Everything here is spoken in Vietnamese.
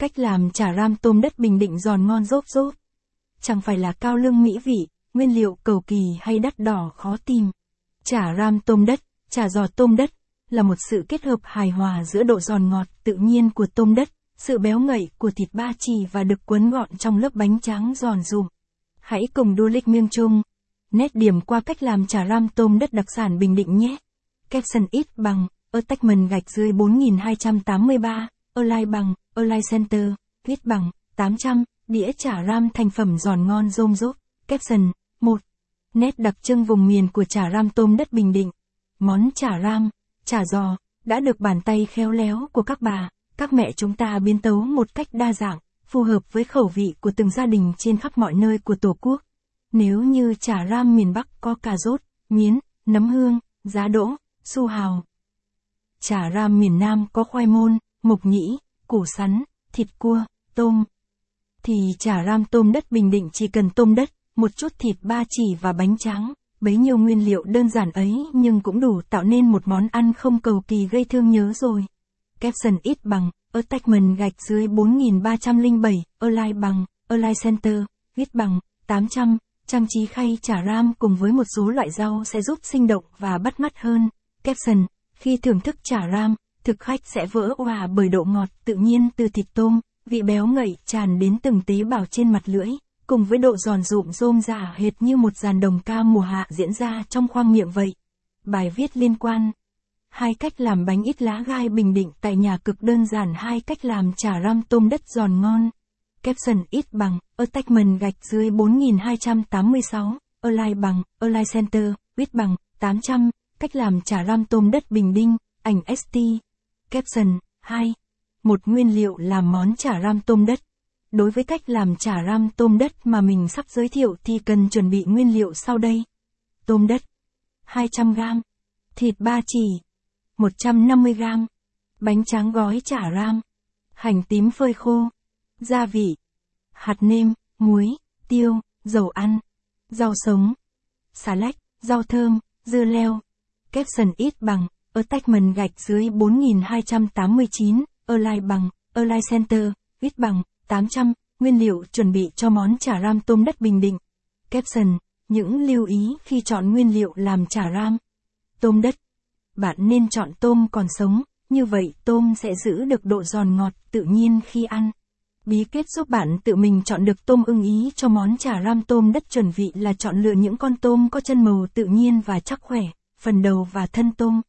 Cách làm chả ram tôm đất Bình Định giòn ngon rốp rốp. Chẳng phải là cao lương mỹ vị, nguyên liệu cầu kỳ hay đắt đỏ khó tìm. Chả ram tôm đất, chả giò tôm đất, là một sự kết hợp hài hòa giữa độ giòn ngọt tự nhiên của tôm đất, sự béo ngậy của thịt ba chỉ và được cuốn gọn trong lớp bánh tráng giòn rụm. Hãy cùng du lịch miêng chung. Nét điểm qua cách làm chả ram tôm đất đặc sản Bình Định nhé. Capson ít bằng, attachment gạch dưới 4283, Olay bằng, Olay center, viết bằng, 800, đĩa chả ram thành phẩm giòn ngon rôm rốp. caption, 1. Nét đặc trưng vùng miền của chả ram tôm đất Bình Định. Món chả ram, chả giò, đã được bàn tay khéo léo của các bà, các mẹ chúng ta biến tấu một cách đa dạng, phù hợp với khẩu vị của từng gia đình trên khắp mọi nơi của Tổ quốc. Nếu như chả ram miền Bắc có cà rốt, miến, nấm hương, giá đỗ, su hào. Chả ram miền Nam có khoai môn, mộc nhĩ, củ sắn, thịt cua, tôm. Thì chả ram tôm đất Bình Định chỉ cần tôm đất, một chút thịt ba chỉ và bánh tráng. Bấy nhiêu nguyên liệu đơn giản ấy nhưng cũng đủ tạo nên một món ăn không cầu kỳ gây thương nhớ rồi. Capson ít bằng, attachment gạch dưới 4307, align bằng, align center, viết bằng, 800, trang trí khay chả ram cùng với một số loại rau sẽ giúp sinh động và bắt mắt hơn. Capson, khi thưởng thức chả ram, thực khách sẽ vỡ òa bởi độ ngọt tự nhiên từ thịt tôm, vị béo ngậy tràn đến từng tế bào trên mặt lưỡi cùng với độ giòn rụm rôm giả hệt như một dàn đồng ca mùa hạ diễn ra trong khoang miệng vậy. Bài viết liên quan Hai cách làm bánh ít lá gai bình định tại nhà cực đơn giản hai cách làm chả ram tôm đất giòn ngon. Capson ít bằng, attachment gạch dưới 4286, align bằng, align center, ít bằng, 800, cách làm chả ram tôm đất bình đinh, ảnh ST. Capson, 2. Một nguyên liệu làm món chả ram tôm đất. Đối với cách làm chả ram tôm đất mà mình sắp giới thiệu thì cần chuẩn bị nguyên liệu sau đây. Tôm đất 200g, thịt ba chỉ 150g, bánh tráng gói chả ram, hành tím phơi khô, gia vị, hạt nêm, muối, tiêu, dầu ăn, rau sống, xà lách, rau thơm, dưa leo, capson ít bằng, attachment gạch dưới 4289, align bằng, align center, viết bằng, 800, nguyên liệu chuẩn bị cho món chả ram tôm đất Bình Định. Caption, những lưu ý khi chọn nguyên liệu làm chả ram. Tôm đất. Bạn nên chọn tôm còn sống, như vậy tôm sẽ giữ được độ giòn ngọt tự nhiên khi ăn. Bí kết giúp bạn tự mình chọn được tôm ưng ý cho món chả ram tôm đất chuẩn vị là chọn lựa những con tôm có chân màu tự nhiên và chắc khỏe, phần đầu và thân tôm.